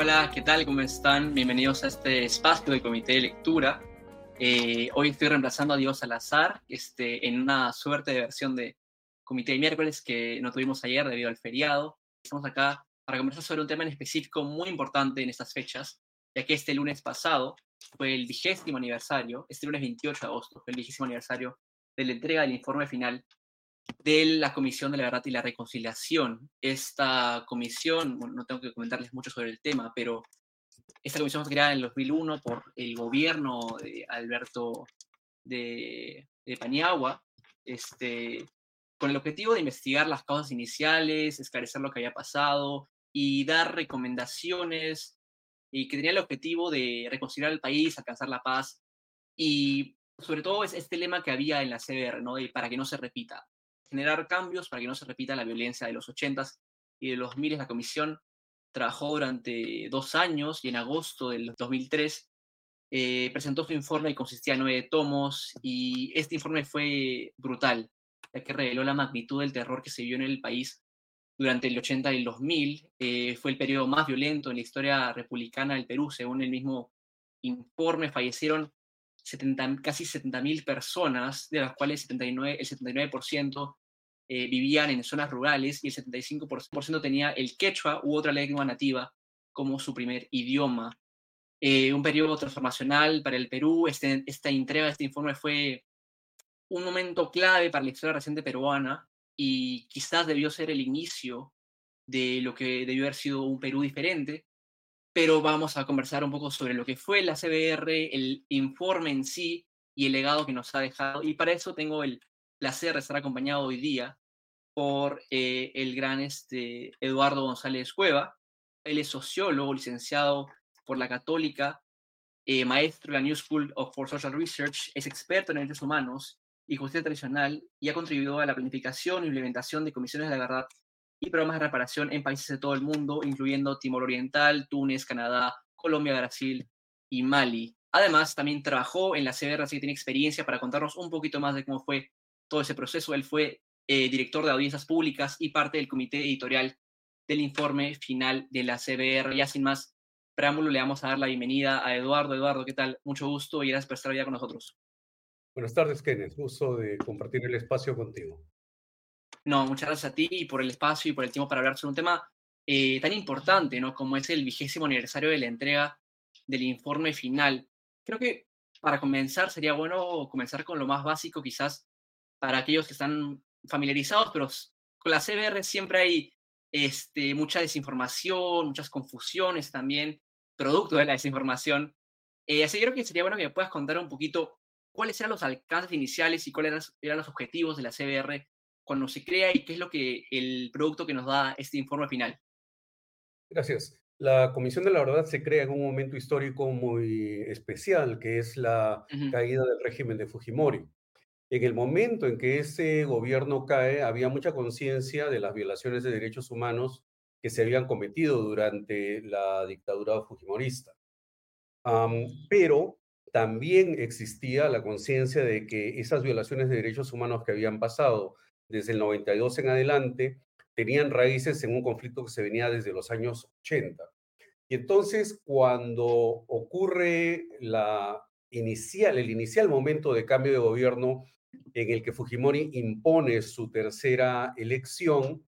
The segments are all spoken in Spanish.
Hola, ¿qué tal? ¿Cómo están? Bienvenidos a este espacio del Comité de Lectura. Eh, hoy estoy reemplazando a Diego Salazar este, en una suerte de versión de Comité de miércoles que no tuvimos ayer debido al feriado. Estamos acá para conversar sobre un tema en específico muy importante en estas fechas, ya que este lunes pasado fue el vigésimo aniversario, este lunes 28 de agosto fue el vigésimo aniversario de la entrega del informe final de la Comisión de la Verdad y la Reconciliación. Esta comisión, no tengo que comentarles mucho sobre el tema, pero esta comisión fue creada en el 2001 por el gobierno de Alberto de, de Paniagua, este, con el objetivo de investigar las causas iniciales, esclarecer lo que había pasado y dar recomendaciones y que tenía el objetivo de reconciliar el país, alcanzar la paz y sobre todo es este lema que había en la CBR, ¿no? De para que no se repita generar cambios para que no se repita la violencia de los 80s y de los 2000 la comisión trabajó durante dos años y en agosto del 2003 eh, presentó su informe y consistía en nueve tomos y este informe fue brutal, ya que reveló la magnitud del terror que se vio en el país durante el 80 y el 2000. Eh, fue el periodo más violento en la historia republicana del Perú, según el mismo informe, fallecieron 70, casi 70.000 personas, de las cuales 79, el 79% eh, vivían en zonas rurales y el 75% tenía el quechua u otra lengua nativa como su primer idioma. Eh, un periodo transformacional para el Perú. Este, esta entrega, este informe fue un momento clave para la historia reciente peruana y quizás debió ser el inicio de lo que debió haber sido un Perú diferente, pero vamos a conversar un poco sobre lo que fue la CBR, el informe en sí y el legado que nos ha dejado. Y para eso tengo el placer de estar acompañado hoy día por eh, el gran este, Eduardo González Cueva. Él es sociólogo, licenciado por la Católica, eh, maestro de la New School of for Social Research, es experto en derechos humanos y justicia tradicional y ha contribuido a la planificación e implementación de comisiones de la verdad y programas de reparación en países de todo el mundo, incluyendo Timor Oriental, Túnez, Canadá, Colombia, Brasil y Mali. Además, también trabajó en la CBR, así que tiene experiencia para contarnos un poquito más de cómo fue todo ese proceso. Él fue eh, director de audiencias públicas y parte del comité editorial del informe final de la CBR. Ya sin más preámbulo, le vamos a dar la bienvenida a Eduardo. Eduardo, ¿qué tal? Mucho gusto y gracias por estar hoy con nosotros. Buenas tardes, Kenneth. Gusto de compartir el espacio contigo. No, muchas gracias a ti y por el espacio y por el tiempo para hablar sobre un tema eh, tan importante, ¿no? Como es el vigésimo aniversario de la entrega del informe final. Creo que para comenzar sería bueno comenzar con lo más básico, quizás para aquellos que están familiarizados, pero con la CBR siempre hay este, mucha desinformación, muchas confusiones también, producto de la desinformación. Eh, así que creo que sería bueno que me puedas contar un poquito cuáles eran los alcances iniciales y cuáles eran los objetivos de la CBR cuando se crea y qué es lo que el producto que nos da este informe final. Gracias. La Comisión de la Verdad se crea en un momento histórico muy especial, que es la caída del régimen de Fujimori. En el momento en que ese gobierno cae, había mucha conciencia de las violaciones de derechos humanos que se habían cometido durante la dictadura fujimorista. pero también existía la conciencia de que esas violaciones de derechos humanos que habían pasado desde el 92 en adelante tenían raíces en un conflicto que se venía desde los años 80. Y entonces, cuando ocurre la inicial, el inicial momento de cambio de gobierno en el que Fujimori impone su tercera elección,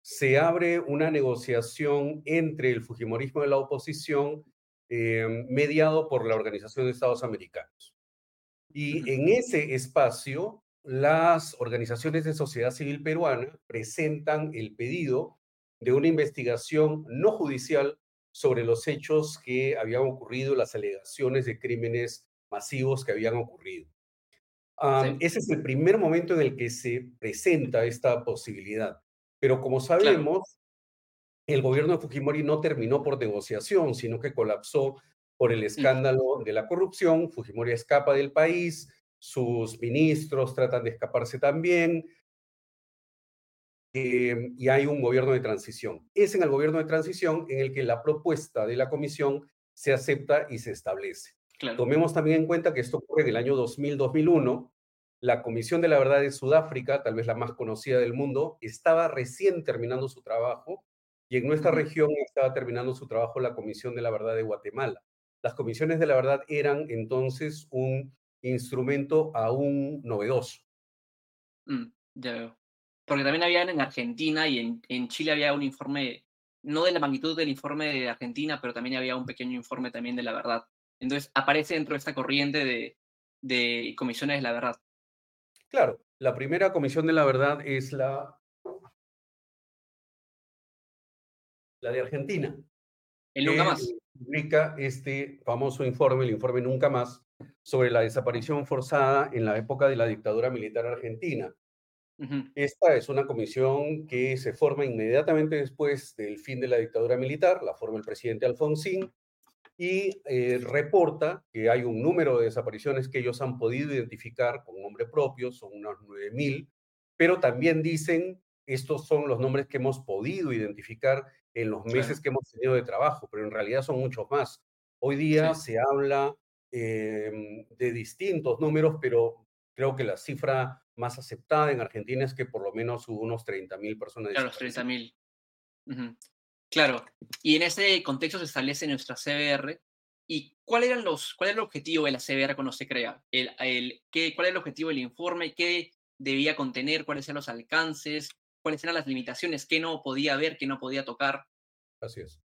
se abre una negociación entre el Fujimorismo y la oposición, eh, mediado por la Organización de Estados Americanos. Y en ese espacio, las organizaciones de sociedad civil peruana presentan el pedido de una investigación no judicial sobre los hechos que habían ocurrido, las alegaciones de crímenes masivos que habían ocurrido. Ese es el primer momento en el que se presenta esta posibilidad. Pero como sabemos, el gobierno de Fujimori no terminó por negociación, sino que colapsó por el escándalo de la corrupción. Fujimori escapa del país, sus ministros tratan de escaparse también, em, y hay un gobierno de transición. Es en el gobierno de transición en el que la propuesta de la comisión se acepta y se establece. Tomemos también en cuenta que esto ocurre en el año 2000-2001. La Comisión de la Verdad de Sudáfrica, tal vez la más conocida del mundo, estaba recién terminando su trabajo y en nuestra región estaba terminando su trabajo la Comisión de la Verdad de Guatemala. Las comisiones de la verdad eran entonces un instrumento aún novedoso. Mm, ya veo. Porque también había en Argentina y en, en, Chile había un informe, no de la magnitud del informe de Argentina, pero también había un pequeño informe también de la verdad. Entonces aparece dentro de esta corriente de, de comisiones de la verdad. Claro, la primera comisión de la verdad es la, la de Argentina. El Nunca Más. Publica este famoso informe, el informe Nunca Más, sobre la desaparición forzada en la época de la dictadura militar argentina. Esta es una comisión que se forma inmediatamente después del fin de la dictadura militar, la forma el presidente Alfonsín, y eh, reporta que hay un número de desapariciones que ellos han podido identificar con nombre propio, son unos 9.000, pero también dicen, estos son los nombres que hemos podido identificar en los meses que hemos tenido de trabajo, pero en realidad son muchos más. Hoy día se habla em, de distintos números, pero creo que la cifra más aceptada en Argentina es que por lo menos hubo unos 30.000 personas. Claro, 30.000. Claro, y en ese contexto se establece nuestra CBR. ¿Y cuál, eran era el objetivo de la CBR cuando se crea? El, el, ¿qué, ¿Cuál era el objetivo del informe? ¿Qué debía contener? ¿Cuáles eran los alcances? ¿Cuáles eran las limitaciones? ¿Qué no podía ver? ¿Qué no podía tocar? Así es.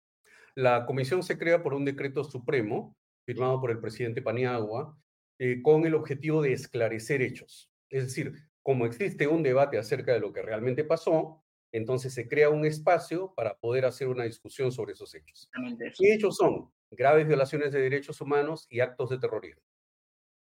La comisión se crea por un decreto supremo firmado por el presidente Paniagua eh, con el objetivo de esclarecer hechos. Es decir, como existe un debate acerca de lo que realmente pasó, entonces se crea un espacio para poder hacer una discusión sobre esos hechos. ¿Qué hechos son? Graves violaciones de derechos humanos y actos de terrorismo.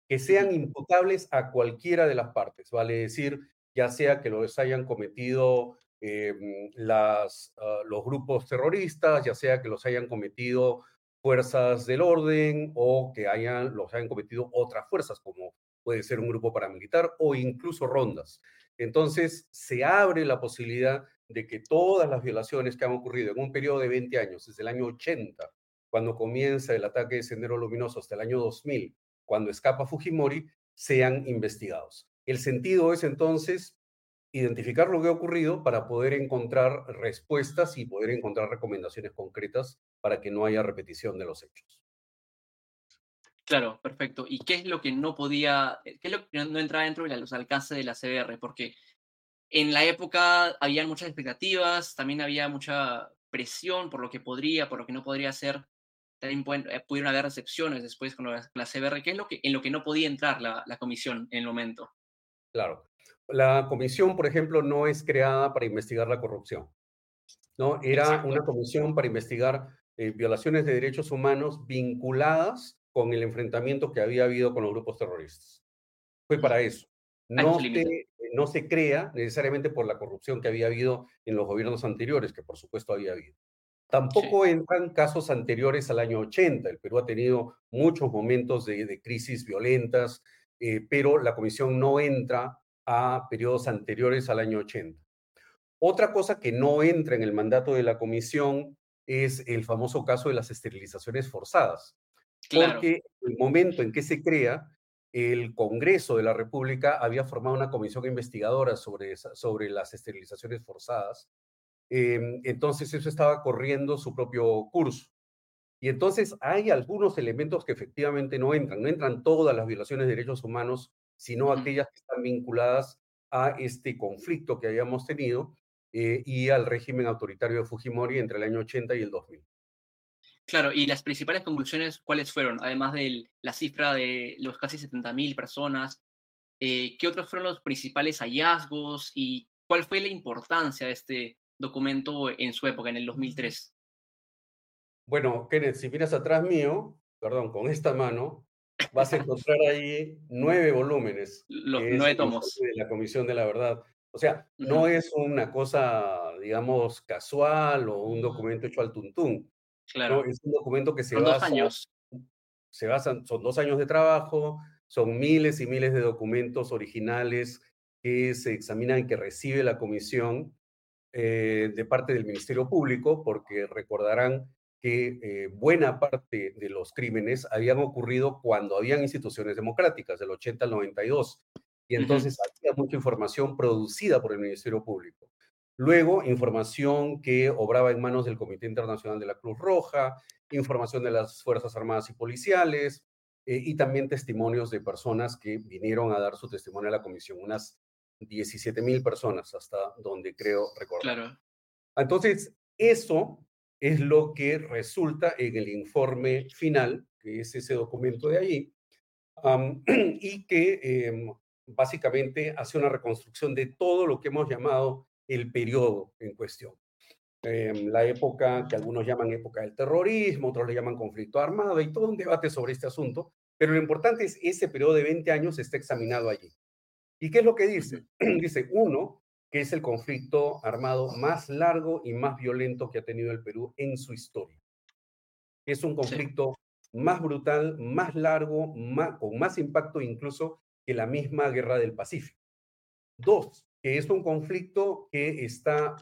Que sean imputables a cualquiera de las partes, vale decir, ya sea que los hayan cometido em, las, ah, los grupos terroristas, ya sea que los hayan cometido fuerzas del orden o que hayan, los hayan cometido otras fuerzas, como puede ser un grupo paramilitar o incluso rondas. Entonces, se abre la posibilidad de que todas las violaciones que han ocurrido en un periodo de 20 años, desde el año 80, cuando comienza el ataque de Sendero Luminoso, hasta el año 2000, cuando escapa Fujimori, sean investigados. El sentido es entonces identificar lo que ha ocurrido para poder encontrar respuestas y poder encontrar recomendaciones concretas para que no haya repetición de los hechos. Claro, perfecto. ¿Y qué es lo que no podía, qué es lo que no entraba dentro de los alcances de la CBR? Porque en la época había muchas expectativas, también había mucha presión por lo que podría, por lo que no podría hacer. También eh, pudieron haber recepciones después con la, CBR, que es lo que, en lo que no podía entrar la, comisión en el momento. Claro. La comisión, por ejemplo, no es creada para investigar la corrupción. ¿no? Era una comisión para investigar eh, violaciones de derechos humanos vinculadas con el enfrentamiento que había habido con los grupos terroristas. Fue para eso. No se, no se crea necesariamente por la corrupción que había habido en los gobiernos anteriores, que por supuesto había habido. Tampoco entran casos anteriores al año 80. El Perú ha tenido muchos momentos de, crisis violentas, eh, pero la comisión no entra a periodos anteriores al año 80. Otra cosa que no entra en el mandato de la comisión es el famoso caso de las esterilizaciones forzadas. Porque el momento en que se crea, el Congreso de la República había formado una comisión investigadora sobre, sobre las esterilizaciones forzadas. Em, entonces eso estaba corriendo su propio curso. Y entonces hay algunos elementos que efectivamente no entran. No entran todas las violaciones de derechos humanos, sino aquellas que están vinculadas a este conflicto que habíamos tenido eh, y al régimen autoritario de Fujimori entre el año 80 y el 2000. Claro, y las principales conclusiones, ¿cuáles fueron? Además de la cifra de los casi 70.000 personas, eh, ¿qué otros fueron los principales hallazgos y cuál fue la importancia de este documento en su época, en el 2003? Bueno, Kenneth, si miras atrás mío, perdón, con esta mano, vas a encontrar ahí nueve volúmenes. Los nueve tomos. De la Comisión de la Verdad. O sea, no es una cosa, digamos, casual o un documento hecho al tuntún. Claro. Es un documento que se son Dos años. Se basan, son dos años de trabajo, son miles y miles de documentos originales que se examinan y que recibe la comisión eh, de parte del Ministerio Público, porque recordarán que eh, buena parte de los crímenes habían ocurrido cuando habían instituciones democráticas, del 80 al 92. Y entonces había mucha información producida por el Ministerio Público. Luego, información que obraba en manos del Comité Internacional de la Cruz Roja, información de las Fuerzas Armadas y Policiales, eh, y también testimonios de personas que vinieron a dar su testimonio a la comisión, unas 17 mil personas, hasta donde creo recordar. Claro. Entonces, eso es lo que resulta en el informe final, que es ese documento de allí, y que em, básicamente hace una reconstrucción de todo lo que hemos llamado el periodo en cuestión. Em, la época que algunos llaman época del terrorismo, otros le llaman conflicto armado, y todo un debate sobre este asunto, pero lo importante es ese periodo de 20 años está examinado allí. ¿Y qué es lo que dice? dice, uno, que es el conflicto armado más largo y más violento que ha tenido el Perú en su historia. Es un conflicto más brutal, más largo, más, con más impacto incluso que la misma guerra del Pacífico. Dos, que es un conflicto que está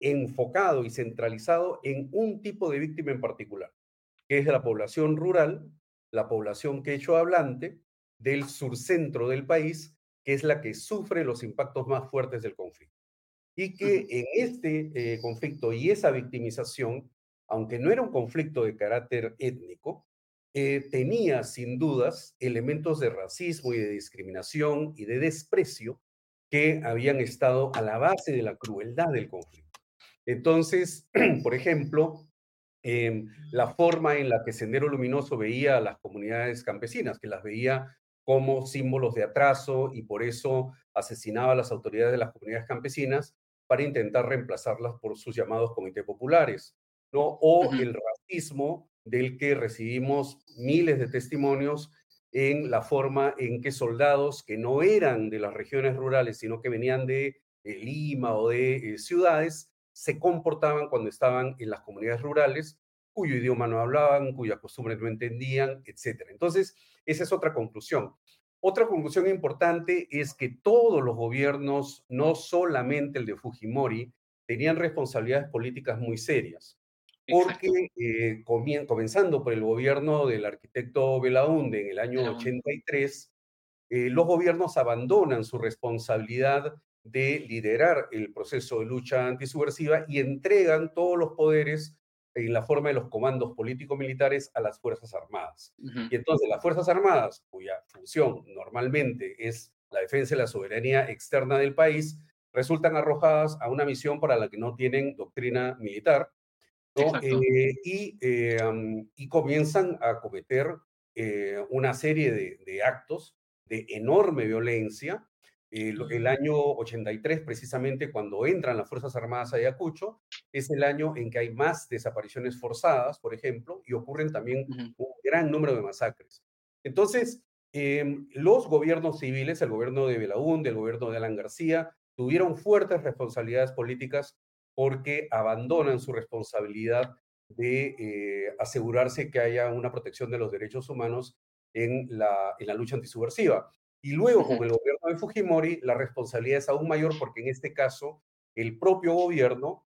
enfocado y centralizado en un tipo de víctima en particular, que es la población rural, la población quechua hablante del surcentro del país, que es la que sufre los impactos más fuertes del conflicto. Y que en este eh, conflicto y esa victimización, aunque no era un conflicto de carácter étnico, eh, tenía sin dudas elementos de racismo y de discriminación y de desprecio que habían estado a la base de la crueldad del conflicto. Entonces, por ejemplo, em, la forma en la que Sendero Luminoso veía a las comunidades campesinas, que las veía como símbolos de atraso y por eso asesinaba a las autoridades de las comunidades campesinas para intentar reemplazarlas por sus llamados comités populares, ¿no? O el racismo del que recibimos miles de testimonios en la forma en que soldados que no eran de las regiones rurales, sino que venían de eh, Lima o de eh, ciudades, se comportaban cuando estaban en las comunidades rurales, cuyo idioma no hablaban, cuyas costumbres no entendían, etc. Entonces, esa es otra conclusión. Otra conclusión importante es que todos los gobiernos, no solamente el de Fujimori, tenían responsabilidades políticas muy serias porque eh, comenzando por el gobierno del arquitecto Belaunde en el año 83, eh, los gobiernos abandonan su responsabilidad de liderar el proceso de lucha antisubversiva y entregan todos los poderes en la forma de los comandos político-militares a las Fuerzas Armadas. Y entonces las Fuerzas Armadas, cuya función normalmente es la defensa de la soberanía externa del país, resultan arrojadas a una misión para la que no tienen doctrina militar eh, y, eh, y, comienzan a cometer eh, una serie de, actos de enorme violencia. el año 83, precisamente cuando entran las Fuerzas Armadas a Ayacucho, es el año en que hay más desapariciones forzadas, por ejemplo, y ocurren también un gran número de masacres. Entonces, em, los gobiernos civiles, el gobierno de Belaúnde, el gobierno de Alan García, tuvieron fuertes responsabilidades políticas porque abandonan su responsabilidad de eh, asegurarse que haya una protección de los derechos humanos en la, en la lucha antisubversiva. Y luego, con el gobierno de Fujimori, la responsabilidad es aún mayor porque en este caso el propio gobierno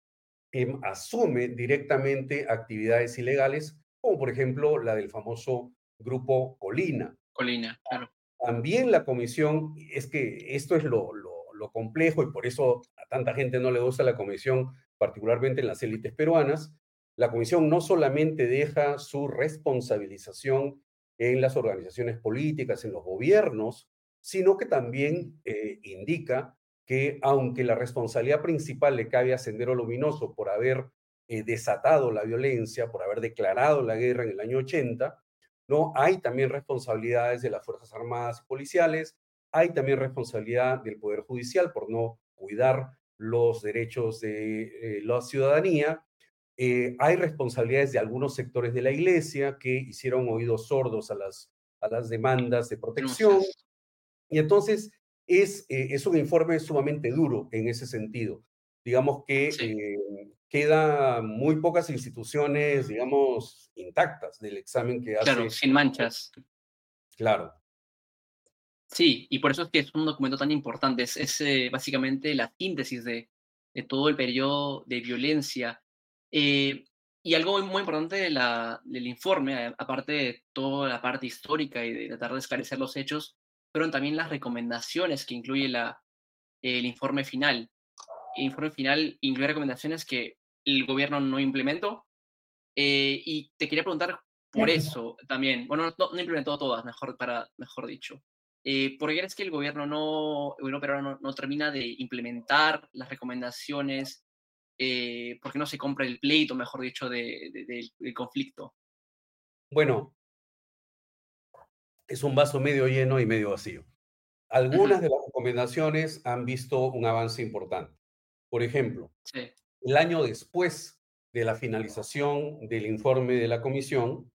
em, asume directamente actividades ilegales, como por ejemplo la del famoso grupo Colina. Colina, claro. También la comisión, es que esto es lo, lo, lo complejo y por eso tanta gente no le gusta la comisión, particularmente en las élites peruanas, la comisión no solamente deja su responsabilización en las organizaciones políticas, en los gobiernos, sino que también eh, indica que aunque la responsabilidad principal le cabe a Sendero Luminoso por haber eh, desatado la violencia, por haber declarado la guerra en el año 80, ¿no? hay también responsabilidades de las Fuerzas Armadas y Policiales, hay también responsabilidad del Poder Judicial por no cuidar los derechos de eh, la ciudadanía. Eh, hay responsabilidades de algunos sectores de la iglesia que hicieron oídos sordos a las, a las demandas de protección. Y entonces es, eh, es un informe sumamente duro en ese sentido. Digamos que queda muy pocas instituciones, digamos, intactas del examen que hace. Claro, sin manchas. Claro, Sí, y por eso es que es un documento tan importante. Es, eh, básicamente la síntesis de, de, todo el periodo de violencia. Eh, y algo muy, importante de la, del informe, aparte de toda la parte histórica y de tratar de esclarecer los hechos, fueron también las recomendaciones que incluye la, el informe final. informe final incluye recomendaciones que el gobierno no implementó. Eh, y te quería preguntar por eso también. Bueno, no, implementó todas, mejor, para, mejor dicho. Eh, ¿Por qué crees que el gobierno no, el no, termina de implementar las recomendaciones? Eh, ¿Por qué no se compra el pleito, mejor dicho, de, del conflicto? Bueno, es un vaso medio lleno y medio vacío. Algunas de las recomendaciones han visto un avance importante. Por ejemplo, el año después de la finalización del informe de la comisión,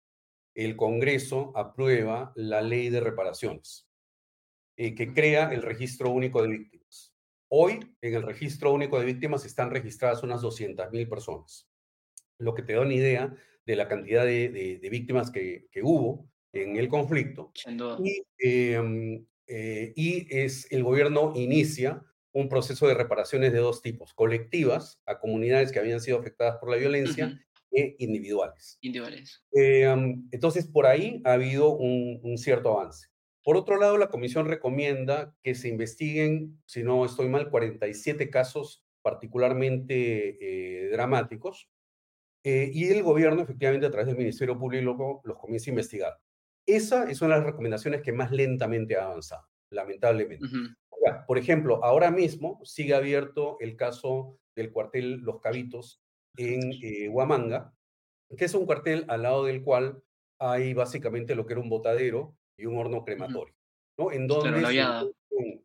el Congreso aprueba la ley de reparaciones, eh, que crea el registro único de víctimas. Hoy, en el registro único de víctimas están registradas unas 200.000 personas, lo que te da una idea de la cantidad de, víctimas que, hubo en el conflicto. Y, em, eh, y es el gobierno inicia un proceso de reparaciones de dos tipos, colectivas a comunidades que habían sido afectadas por la violencia e individuales. Individuales. Eh, entonces, por ahí ha habido un, cierto avance. Por otro lado, la comisión recomienda que se investiguen, si no estoy mal, 47 casos particularmente eh, dramáticos, eh, y el gobierno, efectivamente, a través del Ministerio Público, los comienza a investigar. Esa es una de las recomendaciones que más lentamente ha avanzado, lamentablemente. Por ejemplo, ahora mismo sigue abierto el caso del cuartel Los Cabitos en eh, Huamanga, que es un cuartel al lado del cual hay básicamente lo que era un botadero y un horno crematorio, ¿no? En donde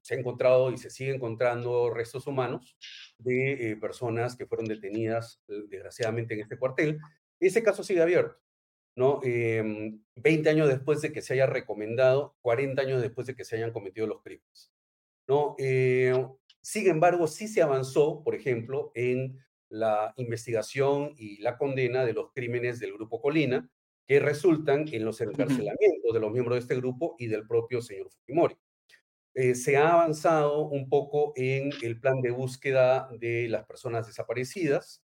se, ha encontrado y se sigue encontrando restos humanos de eh, personas que fueron detenidas eh, desgraciadamente en este cuartel. Ese caso sigue abierto, ¿no? 20 em, años después de que se haya recomendado, 40 años después de que se hayan cometido los crímenes, ¿no? sin embargo, sí se avanzó, por ejemplo, en la investigación y la condena de los crímenes del grupo Colina, que resultan en los encarcelamientos de los miembros de este grupo y del propio señor Fujimori. Eh, se ha avanzado un poco en el plan de búsqueda de las personas desaparecidas,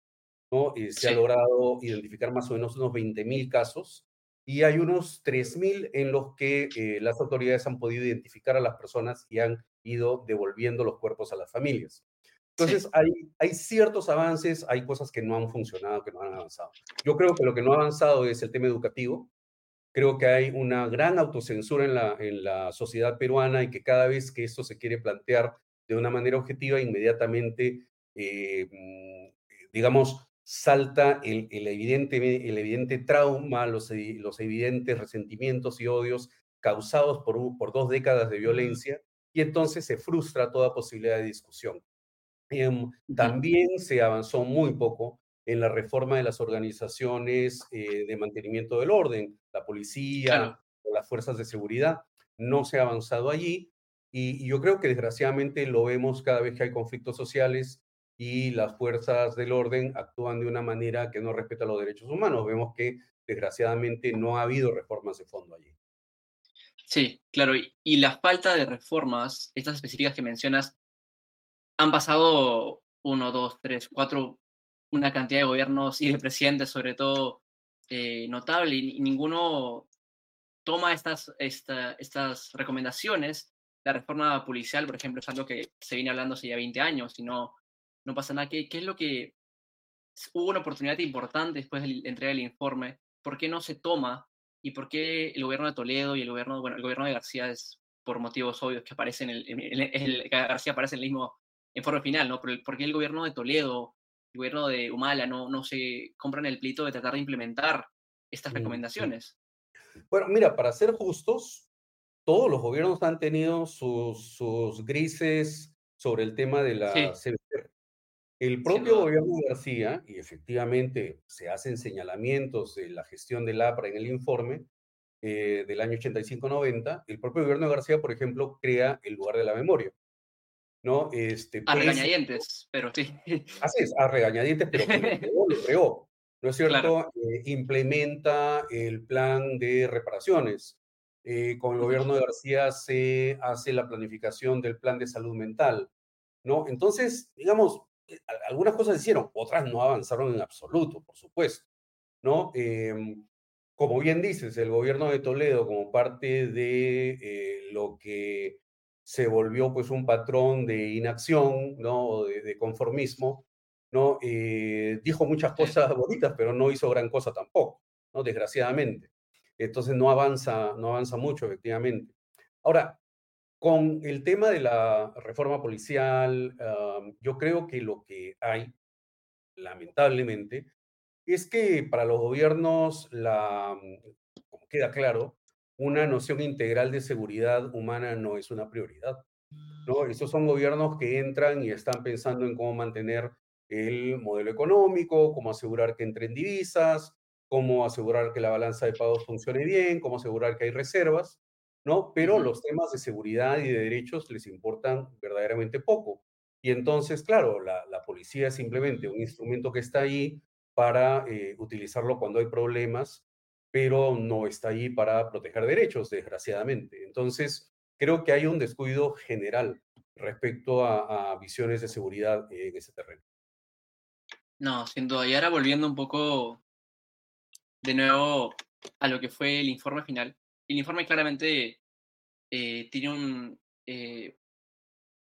¿no? Eh, se ha logrado identificar más o menos unos 20.000 casos y hay unos 3.000 en los que eh, las autoridades han podido identificar a las personas y han ido devolviendo los cuerpos a las familias. Entonces, hay, hay ciertos avances, hay cosas que no han funcionado, que no han avanzado. Yo creo que lo que no ha avanzado es el tema educativo. Creo que hay una gran autocensura en la, en la sociedad peruana y que cada vez que esto se quiere plantear de una manera objetiva, inmediatamente, eh, mm, digamos, salta el, el, evidente, el evidente trauma, los, los evidentes resentimientos y odios causados por, por dos décadas de violencia, y entonces se frustra toda posibilidad de discusión. Em, también se avanzó muy poco en la reforma de las organizaciones eh, de mantenimiento del orden, la policía las fuerzas de seguridad. No se ha avanzado allí y, yo creo que desgraciadamente lo vemos cada vez que hay conflictos sociales y las fuerzas del orden actúan de una manera que no respeta los derechos humanos. Vemos que desgraciadamente no ha habido reformas de fondo allí. Sí, claro. y la falta de reformas, estas específicas que mencionas, han pasado uno, dos, tres, cuatro, una cantidad de gobiernos y de presidentes, sobre todo, eh, notable, y, ninguno toma estas, estas recomendaciones. La reforma policial, por ejemplo, es algo que se viene hablando hace ya 20 años y no, no pasa nada. ¿Qué, ¿Qué es lo que hubo una oportunidad importante después de la entrega del informe? ¿Por qué no se toma? ¿Y por qué el gobierno de Toledo y el gobierno, bueno, el gobierno de García es por motivos obvios que aparecen, el, el, García aparece en el mismo en forma final, ¿no? ¿Por, qué el gobierno de Toledo, el gobierno de Humala no, no se compran el plito de tratar de implementar estas mm, recomendaciones? Bueno, mira, para ser justos, todos los gobiernos han tenido sus, sus grises sobre el tema de la CBR. El propio gobierno de García, y efectivamente se hacen señalamientos de la gestión del APRA en el informe eh, del año 85-90, el propio gobierno de García, por ejemplo, crea el lugar de la memoria. ¿No? Este, a regañadientes, pero sí. Así es, a regañadientes, pero lo creó, ¿no es cierto? Eh, implementa el plan de reparaciones. Eh, con el gobierno de García se hace la planificación del plan de salud mental, ¿no? Entonces, digamos, eh, algunas cosas hicieron, otras no avanzaron en absoluto, por supuesto, ¿no? Em, como bien dices, el gobierno de Toledo, como parte de lo que se volvió pues un patrón de inacción, ¿no? de, conformismo, ¿no? Eh, dijo muchas cosas bonitas, pero no hizo gran cosa tampoco, ¿no? Desgraciadamente. Entonces no avanza, no avanza mucho, efectivamente. Ahora, con el tema de la reforma policial, yo creo que lo que hay, lamentablemente, es que para los gobiernos, la, como queda claro, una noción integral de seguridad humana no es una prioridad. ¿no? Estos son gobiernos que entran y están pensando en cómo mantener el modelo económico, cómo asegurar que entren divisas, cómo asegurar que la balanza de pagos funcione bien, cómo asegurar que hay reservas, ¿no? Pero los temas de seguridad y de derechos les importan verdaderamente poco. Y entonces, claro, la, policía es simplemente un instrumento que está ahí para eh, utilizarlo cuando hay problemas pero no está ahí para proteger derechos, desgraciadamente. Entonces, creo que hay un descuido general respecto a, visiones de seguridad en ese terreno. No, sin duda. Y ahora volviendo un poco de nuevo a lo que fue el informe final. El informe claramente eh, tiene un... Eh,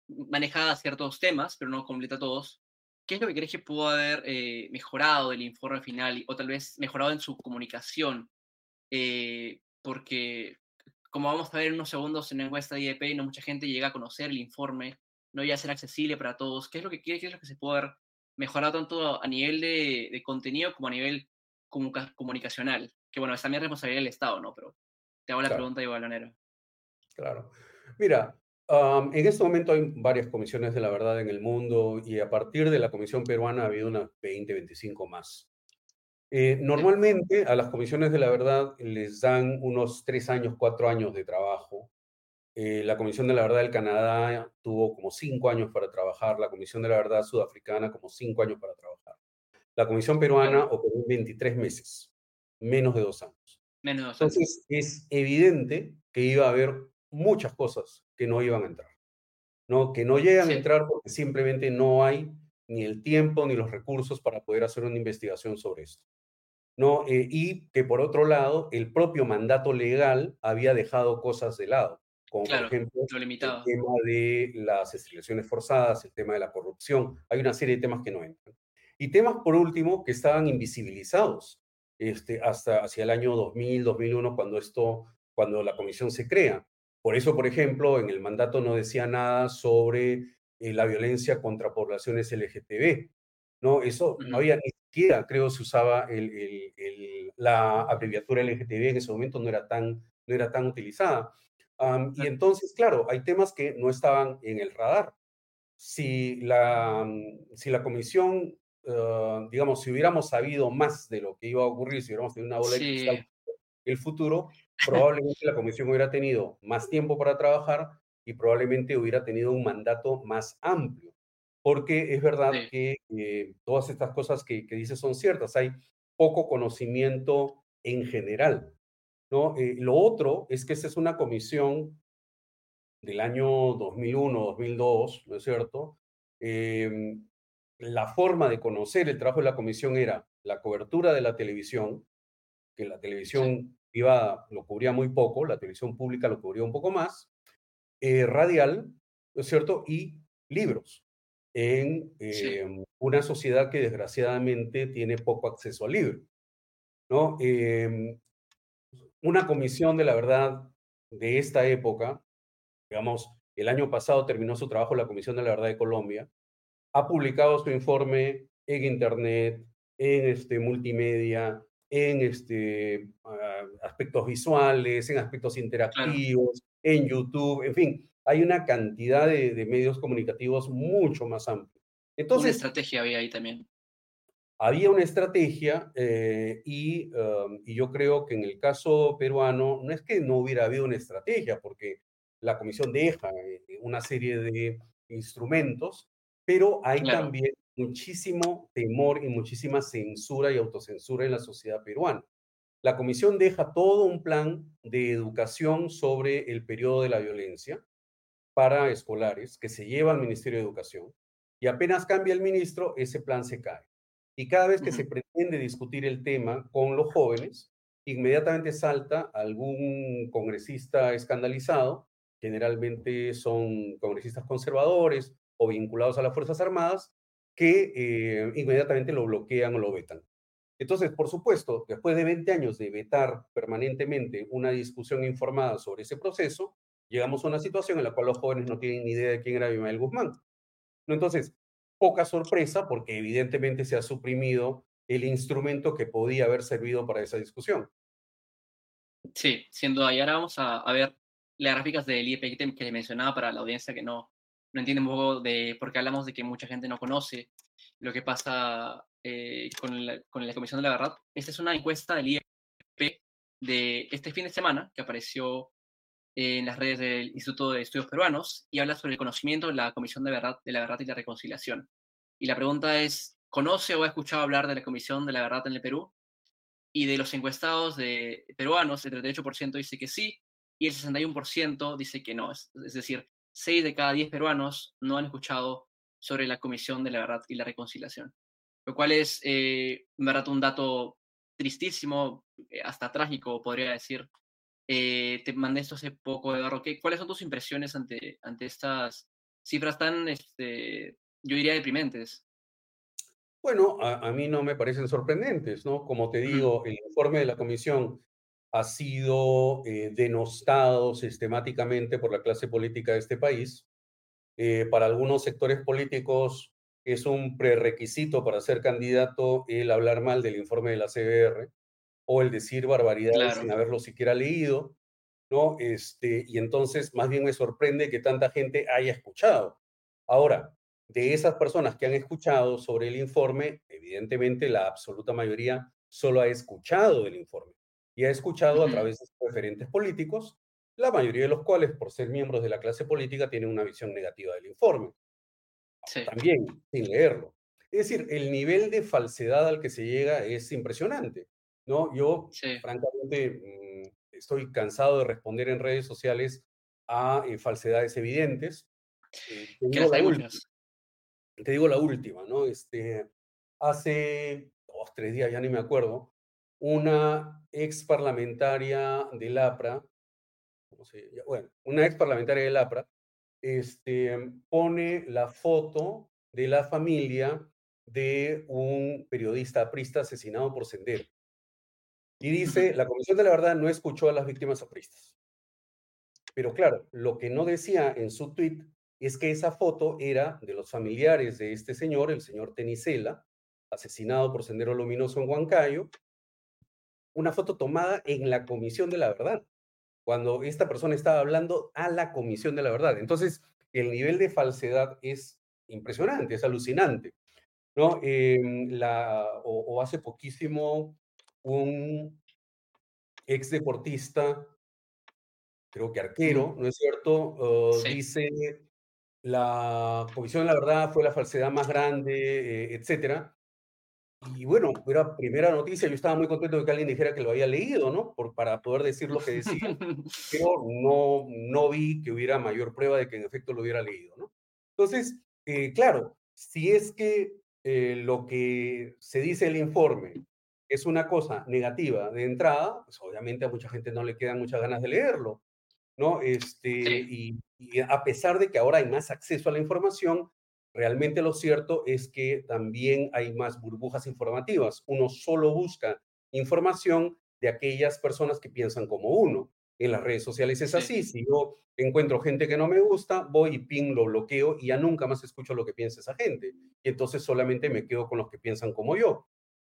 maneja ciertos temas, pero no completa todos. ¿Qué es lo que crees que pudo haber eh, mejorado del informe final o tal vez mejorado en su comunicación? Eh, porque, como vamos a ver en unos segundos en la encuesta de IEP, no mucha gente llega a conocer el informe, no iba a ser accesible para todos. ¿Qué es lo que quiere? ¿Qué es lo que se puede haber mejorado tanto a nivel de, contenido como a nivel comunicacional? Que bueno, es también responsabilidad del Estado, ¿no? Pero te hago la pregunta igual, Balonero. Claro. Mira, en este momento hay varias comisiones de la verdad en el mundo y a partir de la Comisión Peruana ha habido unas 20, 25 más. Eh, normalmente a las comisiones de la verdad les dan unos tres años, cuatro años de trabajo. Eh, la Comisión de la Verdad del Canadá tuvo como cinco años para trabajar, la Comisión de la Verdad Sudafricana como cinco años para trabajar. La Comisión Peruana operó 23 meses, menos de dos años. Menos Entonces es evidente que iba a haber muchas cosas que no iban a entrar, ¿no? que no llegan a entrar porque simplemente no hay ni el tiempo ni los recursos para poder hacer una investigación sobre esto. ¿no? Eh, y que por otro lado, el propio mandato legal había dejado cosas de lado, como por ejemplo el tema de las esterilizaciones forzadas, el tema de la corrupción, hay una serie de temas que no entran. Y temas, por último, que estaban invisibilizados este, hasta hacia el año 2000, 2001, cuando, esto, cuando la comisión se crea. Por eso, por ejemplo, en el mandato no decía nada sobre eh, la violencia contra poblaciones LGTB. ¿no? Eso no había ni creo, se usaba la abreviatura LGTB en ese momento, no era tan, no era tan utilizada. y entonces, claro, hay temas que no estaban en el radar. Si la, si la comisión, ah, digamos, si hubiéramos sabido más de lo que iba a ocurrir, si hubiéramos tenido una bola de el futuro, probablemente la comisión hubiera tenido más tiempo para trabajar y probablemente hubiera tenido un mandato más amplio porque es verdad que eh, todas estas cosas que, que dices son ciertas. Hay poco conocimiento en general. ¿no? Eh, lo otro es que esta es una comisión del año 2001, 2002, ¿no es cierto? Em, la forma de conocer el trabajo de la comisión era la cobertura de la televisión, que la televisión privada lo cubría muy poco, la televisión pública lo cubría un poco más, eh, radial, ¿no es cierto? Y libros en em, una sociedad que desgraciadamente tiene poco acceso al libro. ¿no? Em, una comisión de la verdad de esta época, digamos, el año pasado terminó su trabajo la Comisión de la Verdad de Colombia, ha publicado su informe en Internet, en este, multimedia, en este, ah, aspectos visuales, en aspectos interactivos, en YouTube, en fin, hay una cantidad de, medios comunicativos mucho más amplia. Entonces, una estrategia había ahí también. Había una estrategia eh, y, um, y, yo creo que en el caso peruano no es que no hubiera habido una estrategia, porque la comisión deja eh, una serie de instrumentos, pero hay también muchísimo temor y muchísima censura y autocensura en la sociedad peruana. La comisión deja todo un plan de educación sobre el periodo de la violencia, para escolares que se lleva al Ministerio de Educación y apenas cambia el ministro, ese plan se cae. Y cada vez que se pretende discutir el tema con los jóvenes, inmediatamente salta algún congresista escandalizado generalmente son congresistas conservadores o vinculados a las Fuerzas Armadas, que eh, inmediatamente lo bloquean o lo vetan. Entonces, por supuesto, después de 20 años de vetar permanentemente una discusión informada sobre ese proceso, llegamos a una situación en la cual los jóvenes no tienen ni idea de quién era Abimael Guzmán. Entonces, poca sorpresa porque evidentemente se ha suprimido el instrumento que podía haber servido para esa discusión. Sí, sin duda. Y ahora vamos a, ver las gráficas del IEP que mencionaba para la audiencia que no, no entiende un poco de por qué hablamos de que mucha gente no conoce lo que pasa eh, con, la, con, la, Comisión de la Verdad. Esta es una encuesta del IEP de este fin de semana que apareció en las redes del Instituto de Estudios Peruanos y habla sobre el conocimiento de la Comisión de, Verdad, de la Verdad y la Reconciliación. Y la pregunta es, ¿conoce o ha escuchado hablar de la Comisión de la Verdad en el Perú? Y de los encuestados de peruanos, el 38% dice que sí y el 61% dice que no. Es, es decir, 6 de cada 10 peruanos no han escuchado sobre la Comisión de la Verdad y la Reconciliación lo cual es, eh, verdad, un dato tristísimo, eh, hasta trágico, podría decir. Eh, te mandé esto hace poco, Eduardo. ¿Qué, ¿Cuáles son tus impresiones ante, ante estas cifras tan, este, yo diría, deprimentes? Bueno, a, mí no me parecen sorprendentes, ¿no? Como te digo, el informe de la comisión ha sido eh, denostado sistemáticamente por la clase política de este país. para algunos sectores políticos es un prerequisito para ser candidato el hablar mal del informe de la CBR o el decir barbaridades sin haberlo siquiera leído, ¿no? Este, y entonces más bien me sorprende que tanta gente haya escuchado. Ahora, de esas personas que han escuchado sobre el informe, evidentemente la absoluta mayoría solo ha escuchado del informe y ha escuchado a través de referentes políticos, la mayoría de los cuales, por ser miembros de la clase política, tienen una visión negativa del informe también sin leerlo. Es decir, el nivel de falsedad al que se llega es impresionante, ¿no? Yo, francamente, mm, estoy cansado de responder en redes sociales a eh, falsedades evidentes. Eh, te, digo la última, te digo la última, ¿no? Este, hace dos, tres días, ya ni me acuerdo, una ex parlamentaria del APRA, bueno, una ex parlamentaria del APRA este, pone la foto de la familia de un periodista aprista asesinado por Sendero. Y dice, la Comisión de la Verdad no escuchó a las víctimas apristas. Pero claro, lo que no decía en su tweet es que esa foto era de los familiares de este señor, el señor Tenicela, asesinado por Sendero Luminoso en Huancayo, una foto tomada en la Comisión de la Verdad cuando esta persona estaba hablando a la Comisión de la Verdad. Entonces, el nivel de falsedad es impresionante, es alucinante. ¿no? Em, la, o, hace poquísimo, un ex deportista, creo que arquero, ¿no es cierto? Uh, dice, la Comisión de la Verdad fue la falsedad más grande, eh, etcétera. Y bueno, era primera noticia, yo estaba muy contento de que alguien dijera que lo había leído, ¿no? Por, para poder decir lo que decía, pero no, no vi que hubiera mayor prueba de que en efecto lo hubiera leído, ¿no? Entonces, eh, claro, si es que eh, lo que se dice el informe es una cosa negativa de entrada, pues obviamente a mucha gente no le quedan muchas ganas de leerlo, ¿no? Este, y, y a pesar de que ahora hay más acceso a la información, Realmente lo cierto es que también hay más burbujas informativas. Uno solo busca información de aquellas personas que piensan como uno. En las redes sociales es así. Si yo encuentro gente que no me gusta, voy y ping, lo bloqueo y ya nunca más escucho lo que piensa esa gente. Y entonces solamente me quedo con los que piensan como yo.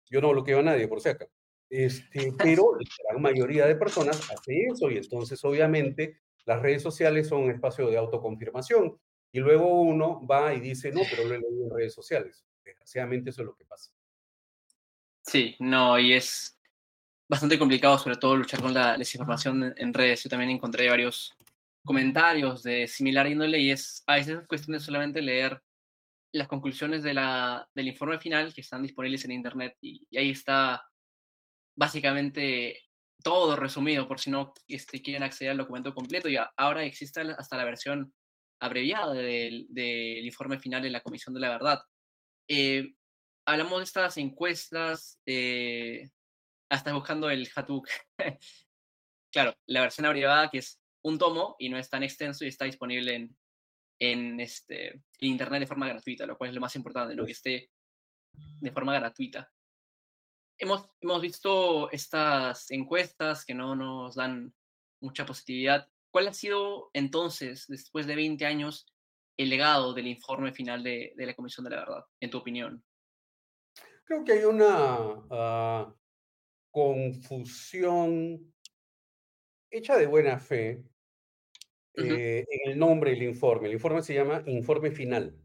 Yo no bloqueo a nadie, por si acaso. Este, pero la gran mayoría de personas hace eso y entonces obviamente las redes sociales son un espacio de autoconfirmación y luego uno va y dice, no, pero lo he leído en redes sociales. Desgraciadamente eso es lo que pasa. Sí, no, y es bastante complicado sobre todo luchar con la desinformación en redes. Yo también encontré varios comentarios de similar índole y es a veces es cuestión de solamente leer las conclusiones de la, del informe final que están disponibles en internet y, ahí está básicamente todo resumido por si no este, quieren acceder al documento completo y ahora existe hasta la versión abreviado del, informe final de la Comisión de la Verdad. Eh, hablamos de estas encuestas, eh, hasta buscando el Hatuk. claro, la versión abreviada que es un tomo y no es tan extenso y está disponible en, en, este, internet de forma gratuita, lo cual es lo más importante, ¿no? que esté de forma gratuita. Hemos, hemos visto estas encuestas que no nos dan mucha positividad. ¿Cuál ha sido entonces, después de 20 años, el legado del informe final de, de la Comisión de la Verdad, en tu opinión? Creo que hay una uh, confusión hecha de buena fe eh, en el nombre del informe. El informe se llama Informe Final.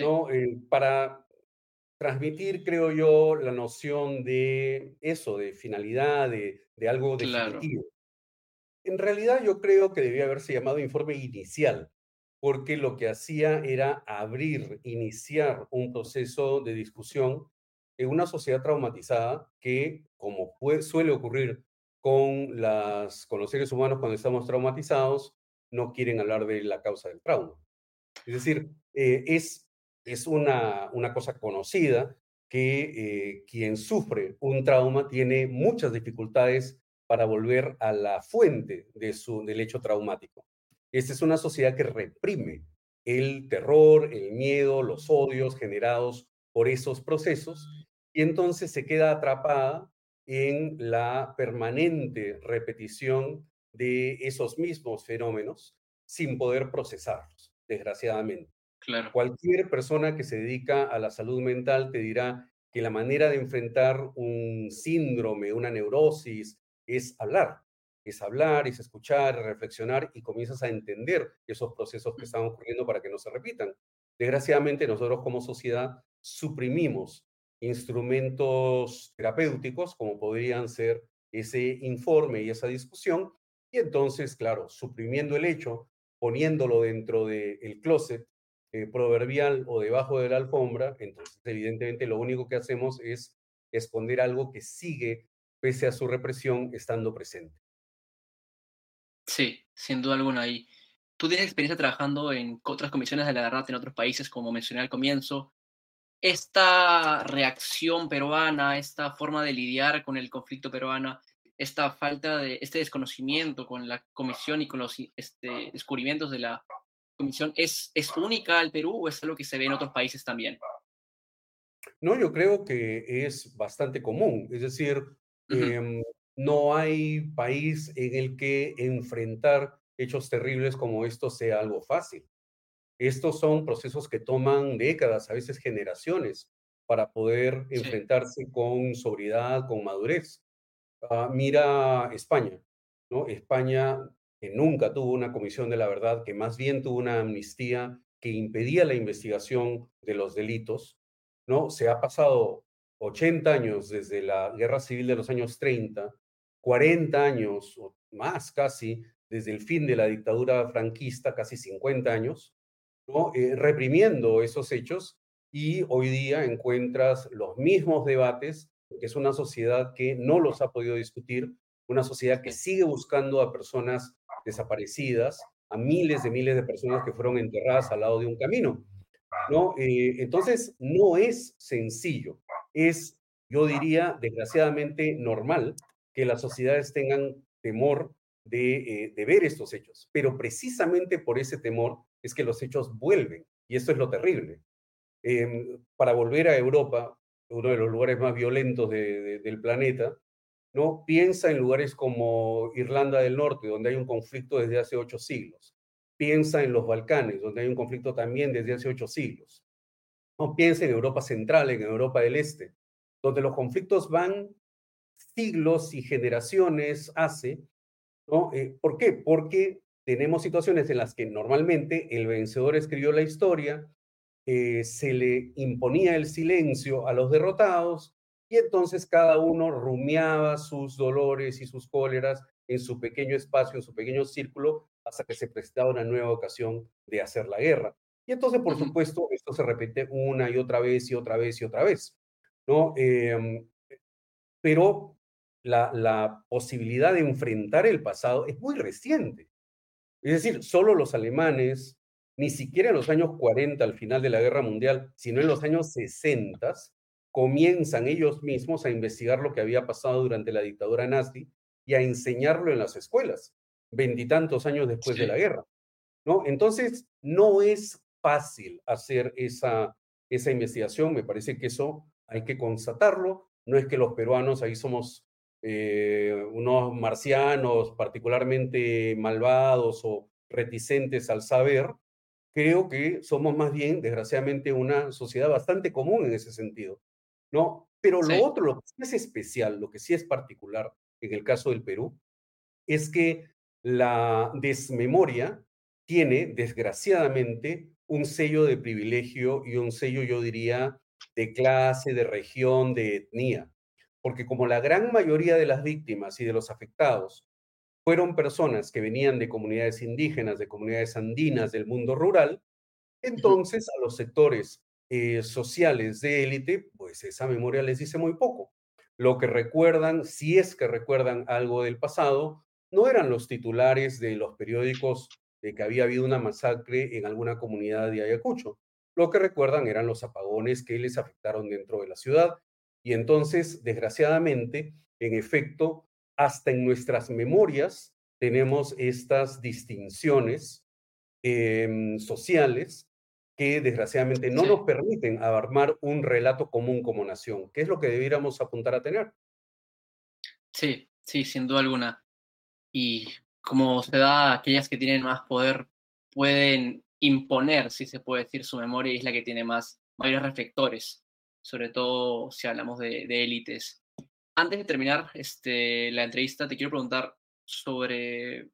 ¿no? Eh, para transmitir, creo yo, la noción de eso, de finalidad, de, de algo definitivo. En realidad yo creo que debía haberse llamado informe inicial, porque lo que hacía era abrir, iniciar un proceso de discusión en una sociedad traumatizada que, como suele ocurrir con, los seres humanos cuando estamos traumatizados, no quieren hablar de la causa del trauma. Es decir, eh, es, una cosa conocida que eh, quien sufre un trauma tiene muchas dificultades para volver a la fuente de su, del hecho traumático. Esta es una sociedad que reprime el terror, el miedo, los odios generados por esos procesos y entonces se queda atrapada en la permanente repetición de esos mismos fenómenos sin poder procesarlos, desgraciadamente. Claro. Cualquier persona que se dedica a la salud mental te dirá que la manera de enfrentar un síndrome, una neurosis, es hablar, es hablar, es escuchar, reflexionar y comienzas a entender esos procesos que están ocurriendo para que no se repitan. Desgraciadamente nosotros como sociedad suprimimos instrumentos terapéuticos como podrían ser ese informe y esa discusión y entonces, claro, suprimiendo el hecho, poniéndolo dentro del closet eh, proverbial o debajo de la alfombra, entonces evidentemente lo único que hacemos es esconder algo que sigue pese a su represión estando presente. Sí, sin duda alguna. Y tú tienes experiencia trabajando en otras comisiones de la verdad en otros países, como mencioné al comienzo. Esta reacción peruana, esta forma de lidiar con el conflicto peruano, esta falta de, este desconocimiento con la comisión y con los este, descubrimientos de la comisión, ¿es, ¿es única al Perú o es algo que se ve en otros países también? No, yo creo que es bastante común. Es decir, Em, no hay país en el que enfrentar hechos terribles como estos sea algo fácil. Estos son procesos que toman décadas, a veces generaciones, para poder enfrentarse con sobriedad, con madurez. Ah, mira España, ¿no? España que nunca tuvo una comisión de la verdad, que más bien tuvo una amnistía que impedía la investigación de los delitos, ¿no? Se ha pasado 80 años desde la guerra civil de los años 30, 40 años o más casi desde el fin de la dictadura franquista, casi 50 años. Eh, reprimiendo esos hechos y hoy día encuentras los mismos debates, que es una sociedad que no los ha podido discutir, una sociedad que sigue buscando a personas desaparecidas, a miles de miles de personas que fueron enterradas al lado de un camino. ¿no? Eh, entonces, no es sencillo es, yo diría, desgraciadamente normal que las sociedades tengan temor de, eh, ver estos hechos, pero precisamente por ese temor es que los hechos vuelven, y esto es lo terrible. Em, para volver a Europa, uno de los lugares más violentos del planeta, ¿no? Piensa en lugares como Irlanda del Norte, donde hay un conflicto desde hace ocho siglos. Piensa en los Balcanes, donde hay un conflicto también desde hace ocho siglos. No piense en Europa Central, en Europa del Este, donde los conflictos van siglos y generaciones hace. ¿no? Eh, ¿Por qué? Porque tenemos situaciones en las que normalmente el vencedor escribió la historia, eh, se le imponía el silencio a los derrotados y entonces cada uno rumiaba sus dolores y sus cóleras en su pequeño espacio, en su pequeño círculo, hasta que se prestaba una nueva ocasión de hacer la guerra. Y entonces, por supuesto, esto se repite una y otra vez y otra vez y otra vez, ¿no? Em, pero la, la posibilidad de enfrentar el pasado es muy reciente. Es decir, solo los alemanes, ni siquiera en los años 40, al final de la Guerra Mundial, sino en los años 60, comienzan ellos mismos a investigar lo que había pasado durante la dictadura nazi y a enseñarlo en las escuelas. veintitantos años después de la guerra. ¿no? Entonces, no es fácil hacer esa, esa investigación, me parece que eso hay que constatarlo, no es que los peruanos ahí somos eh, unos marcianos particularmente malvados o reticentes al saber, creo que somos más bien, desgraciadamente, una sociedad bastante común en ese sentido, ¿no? Pero lo otro, lo que sí es especial, lo que sí es particular en el caso del Perú, es que la desmemoria tiene, desgraciadamente, un sello de privilegio y un sello, yo diría, de clase, de región, de etnia. Porque como la gran mayoría de las víctimas y de los afectados fueron personas que venían de comunidades indígenas, de comunidades andinas, del mundo rural, entonces a los sectores eh, sociales de élite, pues esa memoria les dice muy poco. Lo que recuerdan, si es que recuerdan algo del pasado, no eran los titulares de los periódicos de que había habido una masacre en alguna comunidad de Ayacucho. Lo que recuerdan eran los apagones que les afectaron dentro de la ciudad. Y entonces, desgraciadamente, en efecto, hasta en nuestras memorias tenemos estas distinciones em, sociales que desgraciadamente no nos permiten armar un relato común como nación, que es lo que debiéramos apuntar a tener. Sí, sí, sin duda alguna. Y como se da, aquellas que tienen más poder pueden imponer, si se puede decir, su memoria y es la que tiene más mayores reflectores, sobre todo si hablamos de, élites. Antes de terminar este, la entrevista, te quiero preguntar sobre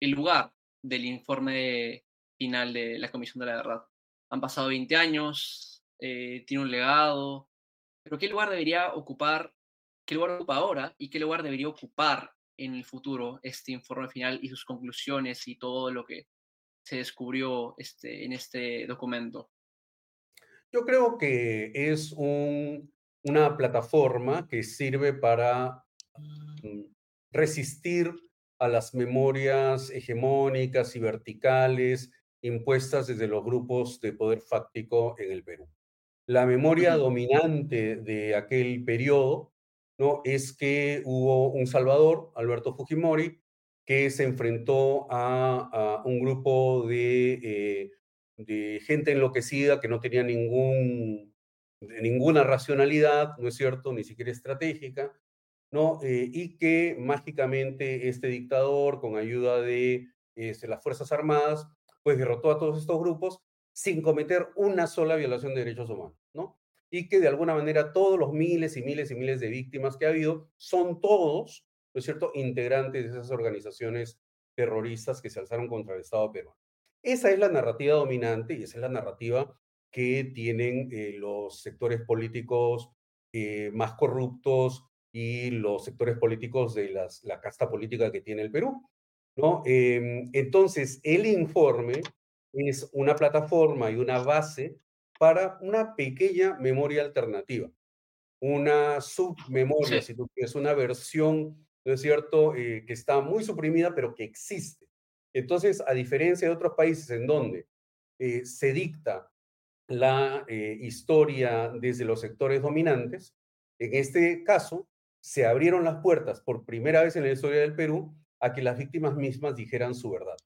el lugar del informe final de la Comisión de la Verdad. Han pasado 20 años, eh, tiene un legado, pero ¿qué lugar debería ocupar, qué lugar ocupa ahora y qué lugar debería ocupar en el futuro este informe final y sus conclusiones y todo lo que se descubrió este, en este documento? Yo creo que es una plataforma que sirve para mm, resistir a las memorias hegemónicas y verticales impuestas desde los grupos de poder fáctico en el Perú. La memoria dominante de aquel periodo ¿no? es que hubo un Salvador, Alberto Fujimori, que se enfrentó a, un grupo de, eh, de, gente enloquecida que no tenía ningún, ninguna racionalidad, ¿no es cierto?, ni siquiera estratégica, ¿no? Eh, y que mágicamente este dictador, con ayuda de este, las Fuerzas Armadas, pues derrotó a todos estos grupos sin cometer una sola violación de derechos humanos, ¿no? Y que de alguna manera todos los miles y miles y miles de víctimas que ha habido son todos, ¿no es cierto?, integrantes de esas organizaciones terroristas que se alzaron contra el Estado peruano. Esa es la narrativa dominante y esa es la narrativa que tienen eh, los sectores políticos eh, más corruptos y los sectores políticos de la casta política que tiene el Perú. ¿no? Em, entonces, el informe es una plataforma y una base para una pequeña memoria alternativa, una submemoria, si tú quieres, una versión, ¿no es cierto?, eh, que está muy suprimida, pero que existe. Entonces, a diferencia de otros países en donde eh, se dicta la eh, historia desde los sectores dominantes, en este caso, se abrieron las puertas por primera vez en la historia del Perú a que las víctimas mismas dijeran su verdad.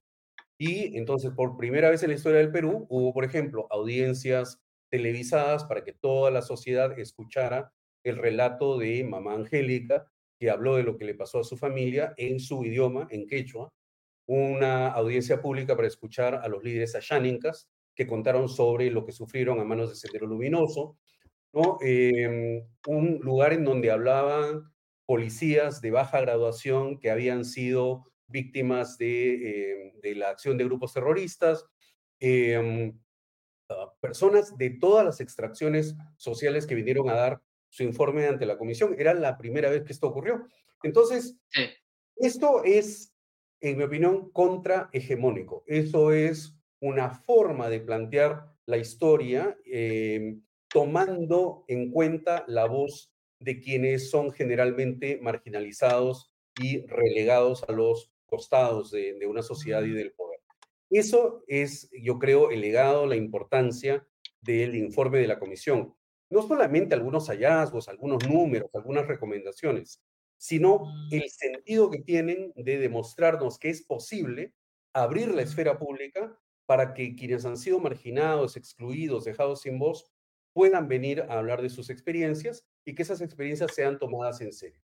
Y entonces, por primera vez en la historia del Perú, hubo, por ejemplo, audiencias televisadas para que toda la sociedad escuchara el relato de mamá Angélica, que habló de lo que le pasó a su familia en su idioma, en quechua, una audiencia pública para escuchar a los líderes ayánicas que contaron sobre lo que sufrieron a manos de Sendero Luminoso, ¿no? Em, un lugar en donde hablaban policías de baja graduación que habían sido víctimas de, eh, de la acción de grupos terroristas, eh, personas de todas las extracciones sociales que vinieron a dar su informe ante la comisión. Era la primera vez que esto ocurrió. Entonces, esto es, en mi opinión, contrahegemónico. Eso es una forma de plantear la historia eh, tomando en cuenta la voz de quienes son generalmente marginalizados y relegados a los costados de, una sociedad y del poder. Eso es, yo creo, el legado, la importancia del informe de la comisión. No solamente algunos hallazgos, algunos números, algunas recomendaciones, sino el sentido que tienen de demostrarnos que es posible abrir la esfera pública para que quienes han sido marginados, excluidos, dejados sin voz, puedan venir a hablar de sus experiencias y que esas experiencias sean tomadas en serio.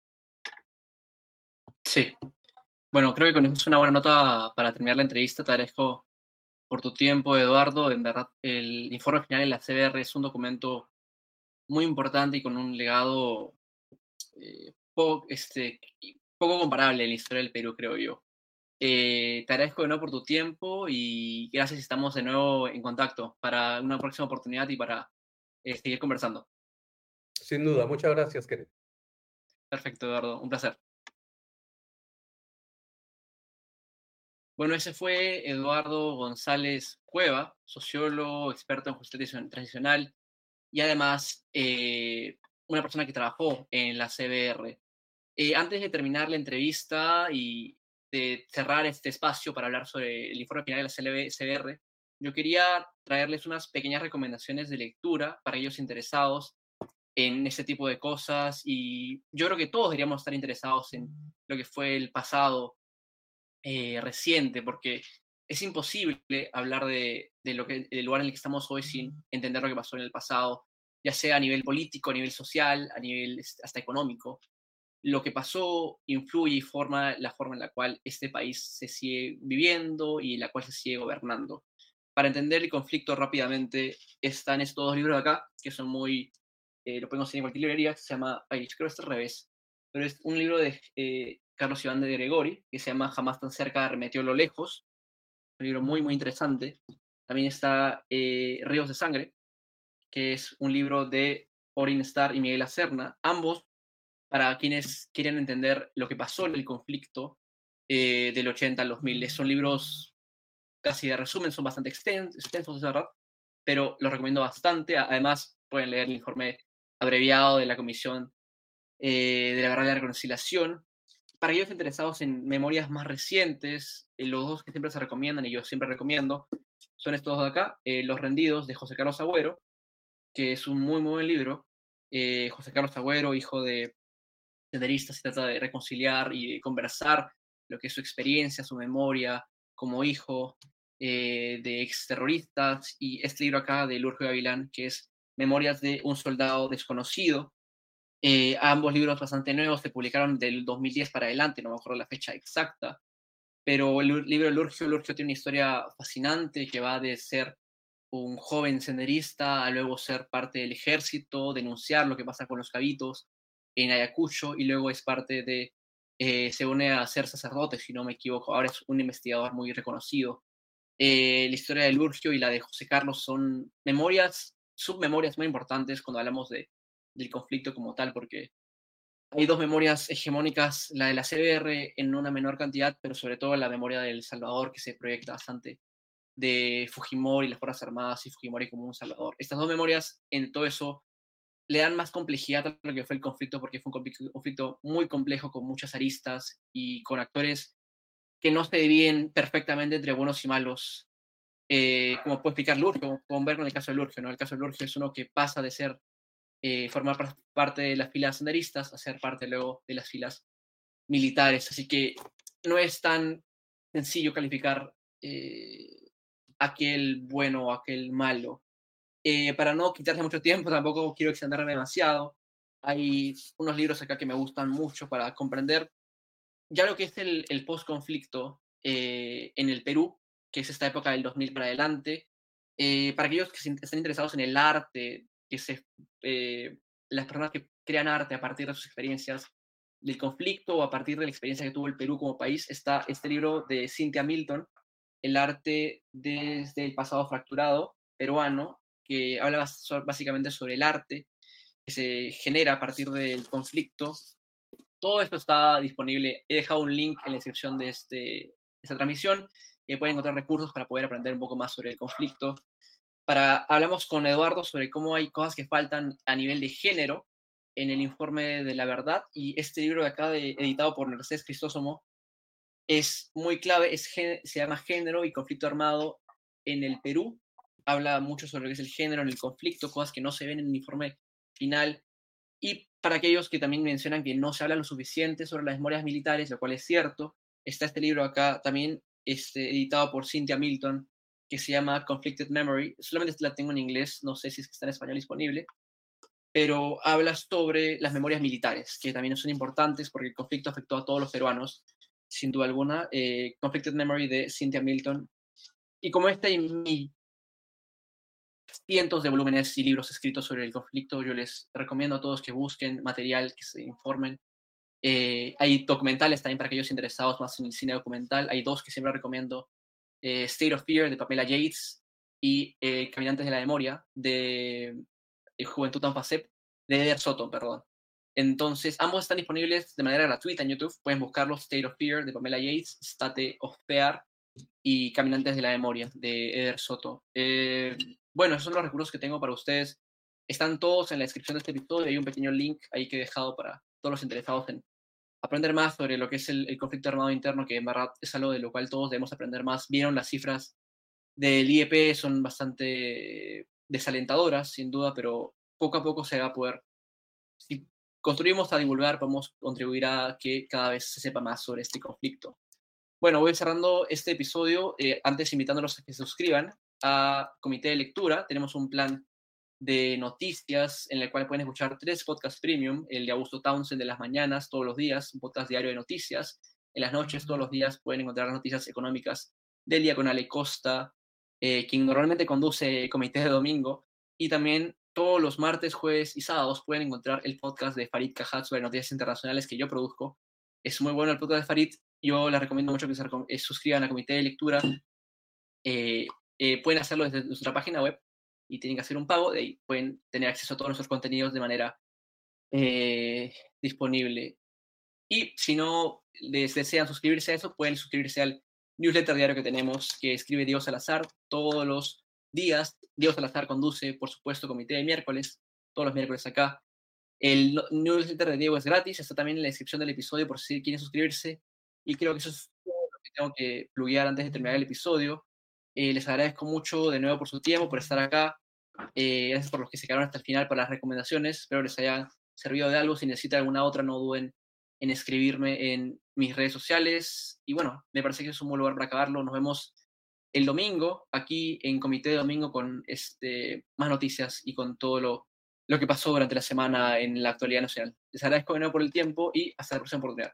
Sí. Bueno, creo que con eso es una buena nota para terminar la entrevista. Te agradezco por tu tiempo, Eduardo. En verdad, el informe final de la CBR es un documento muy importante y con un legado eh, poco, este, poco comparable en la historia del Perú, creo yo. Eh, te agradezco de nuevo por tu tiempo y gracias, estamos de nuevo en contacto para una próxima oportunidad y para eh, seguir conversando. Sin duda, muchas gracias, Kenneth. Perfecto, Eduardo, un placer. Bueno, ese fue Eduardo González Cueva, sociólogo, experto en justicia transicional y además eh, una persona que trabajó en la CBR. Eh, antes de terminar la entrevista y de cerrar este espacio para hablar sobre el informe final de la CBR, yo quería traerles unas pequeñas recomendaciones de lectura para aquellos interesados en este tipo de cosas y yo creo que todos deberíamos estar interesados en lo que fue el pasado eh, reciente, porque es imposible hablar de, lo que, del lugar en el que estamos hoy sin entender lo que pasó en el pasado, ya sea a nivel político, a nivel social, a nivel hasta económico. Lo que pasó influye y forma la forma en la cual este país se sigue viviendo y la cual se sigue gobernando. Para entender el conflicto rápidamente, están estos dos libros de acá, que son muy, eh, lo podemos conseguir en cualquier librería, se llama, ay, creo que es al revés, pero es un libro de eh, Carlos Iván de Gregori, que se llama Jamás tan cerca, remetió lo lejos. Un libro muy, muy interesante. También está eh, Ríos de Sangre, que es un libro de Orin Starr y Miguel Acerna, ambos para quienes quieren entender lo que pasó en el conflicto eh, del 80 al 2000. Son libros casi de resumen, son bastante extensos, extensos verdad, pero los recomiendo bastante. Además, pueden leer el informe abreviado de la Comisión eh, de la Verdad y la Reconciliación, para aquellos interesados en memorias más recientes, eh, los dos que siempre se recomiendan y yo siempre recomiendo son estos dos de acá, eh, Los Rendidos de José Carlos Agüero, que es un muy, muy buen libro. Eh, José Carlos Agüero, hijo de senderistas, se trata de reconciliar y conversar lo que es su experiencia, su memoria como hijo de exterroristas. Y este libro acá de Lurjo Gavilán, que es Memorias de un soldado desconocido, eh, ambos libros bastante nuevos se publicaron del 2010 para adelante, no me acuerdo la fecha exacta, pero el libro Lurgio, Lurgio tiene una historia fascinante que va de ser un joven senderista a luego ser parte del ejército, denunciar lo que pasa con los cabitos en Ayacucho y luego es parte de, eh, se une a ser sacerdote, si no me equivoco, ahora es un investigador muy reconocido. Eh, la historia de Lurgio y la de José Carlos son memorias, submemorias muy importantes cuando hablamos de del conflicto como tal, porque hay dos memorias hegemónicas, la de la CBR en una menor cantidad, pero sobre todo la memoria del Salvador, que se proyecta bastante, de Fujimori, las Fuerzas Armadas y Fujimori como un Salvador. Estas dos memorias, en todo eso, le dan más complejidad a lo que fue el conflicto, porque fue un conflicto muy complejo, con muchas aristas y con actores que no se dividen perfectamente entre buenos y malos, eh, como puede explicar Lurgio, como ver con el caso de Lurgio. ¿no? El caso de Lurgio es uno que pasa de ser eh, formar parte de las filas senderistas a ser parte luego de las filas militares. Así que no es tan sencillo calificar eh, aquel bueno o aquel malo. Eh, para no quitarse mucho tiempo, tampoco quiero extenderme demasiado. Hay unos libros acá que me gustan mucho para comprender ya lo que es el, el post-conflicto en el Perú, que es esta época del 2000 para adelante. para aquellos que estén interesados en el arte se, eh, las personas que crean arte a partir de sus experiencias del conflicto o a partir de la experiencia que tuvo el Perú como país, está este libro de Cynthia Milton, El arte desde el pasado fracturado peruano, que habla básicamente sobre el arte que se genera a partir del conflicto. Todo esto está disponible. He dejado un link en la descripción de, este, esta transmisión. y pueden encontrar recursos para poder aprender un poco más sobre el conflicto para, hablamos con Eduardo sobre cómo hay cosas que faltan a nivel de género en el informe de la verdad y este libro de acá, de, editado por Mercedes Cristósomo, es muy clave, es, se llama Género y Conflicto Armado en el Perú. Habla mucho sobre lo que es el género en el conflicto, cosas que no se ven en el informe final. Y para aquellos que también mencionan que no se habla lo suficiente sobre las memorias militares, lo cual es cierto, está este libro acá también este, editado por Cynthia Milton, que se llama Conflicted Memory. Solamente la tengo en inglés, no sé si es que está en español disponible, pero habla sobre las memorias militares, que también son importantes porque el conflicto afectó a todos los peruanos, sin duda alguna. Eh, Conflicted Memory de Cynthia Milton. Y como este hay cientos de volúmenes y libros escritos sobre el conflicto, yo les recomiendo a todos que busquen material, que se informen. Eh, hay documentales también para aquellos interesados más en el cine documental. Hay dos que siempre recomiendo. Eh, State of Fear de Pamela Yates y Caminantes de la Memoria de Juventud Tanfasep, de Eder Soto, perdón. Entonces, ambos están disponibles de manera gratuita en YouTube. Pueden buscarlos, State of Fear de Pamela Yates, State of Fear y Caminantes de la Memoria de Eder Soto. Eh, bueno, esos son los recursos que tengo para ustedes. Están todos en la descripción de este episodio. Hay un pequeño link ahí que he dejado para todos los interesados en aprender más sobre lo que es el, conflicto armado interno, que en verdad es algo de lo cual todos debemos aprender más. Vieron las cifras del IEP, son bastante desalentadoras, sin duda, pero poco a poco se va a poder, si construimos a divulgar, podemos contribuir a que cada vez se sepa más sobre este conflicto. Bueno, voy cerrando este episodio, eh, antes invitándolos a que se suscriban a Comité de Lectura. Tenemos un plan de noticias en el cual pueden escuchar tres podcasts premium, el de Augusto Townsend de las mañanas, todos los días, un podcast diario de noticias. En las noches, todos los días, pueden encontrar las noticias económicas del día con Ale Costa, eh, quien normalmente conduce Comité de Domingo, y también todos los martes, jueves y sábados pueden encontrar el podcast de Farid Cajat sobre noticias internacionales que yo produzco. Es muy bueno el podcast de Farid. Yo les recomiendo mucho que se eh, suscriban a Comité de Lectura. Eh, pueden hacerlo desde nuestra página web y tienen que hacer un pago. De ahí pueden tener acceso a todos nuestros contenidos de manera disponible. Y si no les desean suscribirse a eso, pueden suscribirse al newsletter diario que tenemos que escribe Diego Salazar todos los días. Diego Salazar conduce, por supuesto, comité de miércoles, todos los miércoles acá. El newsletter de Diego es gratis, está también en la descripción del episodio por si quieren suscribirse. Y creo que eso es todo lo que tengo que pluguear antes de terminar el episodio. Eh, les agradezco mucho de nuevo por su tiempo, por estar acá. Eh, gracias por los que se quedaron hasta el final para las recomendaciones. Espero les haya servido de algo. Si necesitan alguna otra, no duden en escribirme en mis redes sociales. Y bueno, me parece que es un buen lugar para acabarlo. Nos vemos el domingo aquí en Comité de Domingo con este, más noticias y con todo lo, lo que pasó durante la semana en la actualidad nacional. Les agradezco de nuevo por el tiempo y hasta la próxima oportunidad.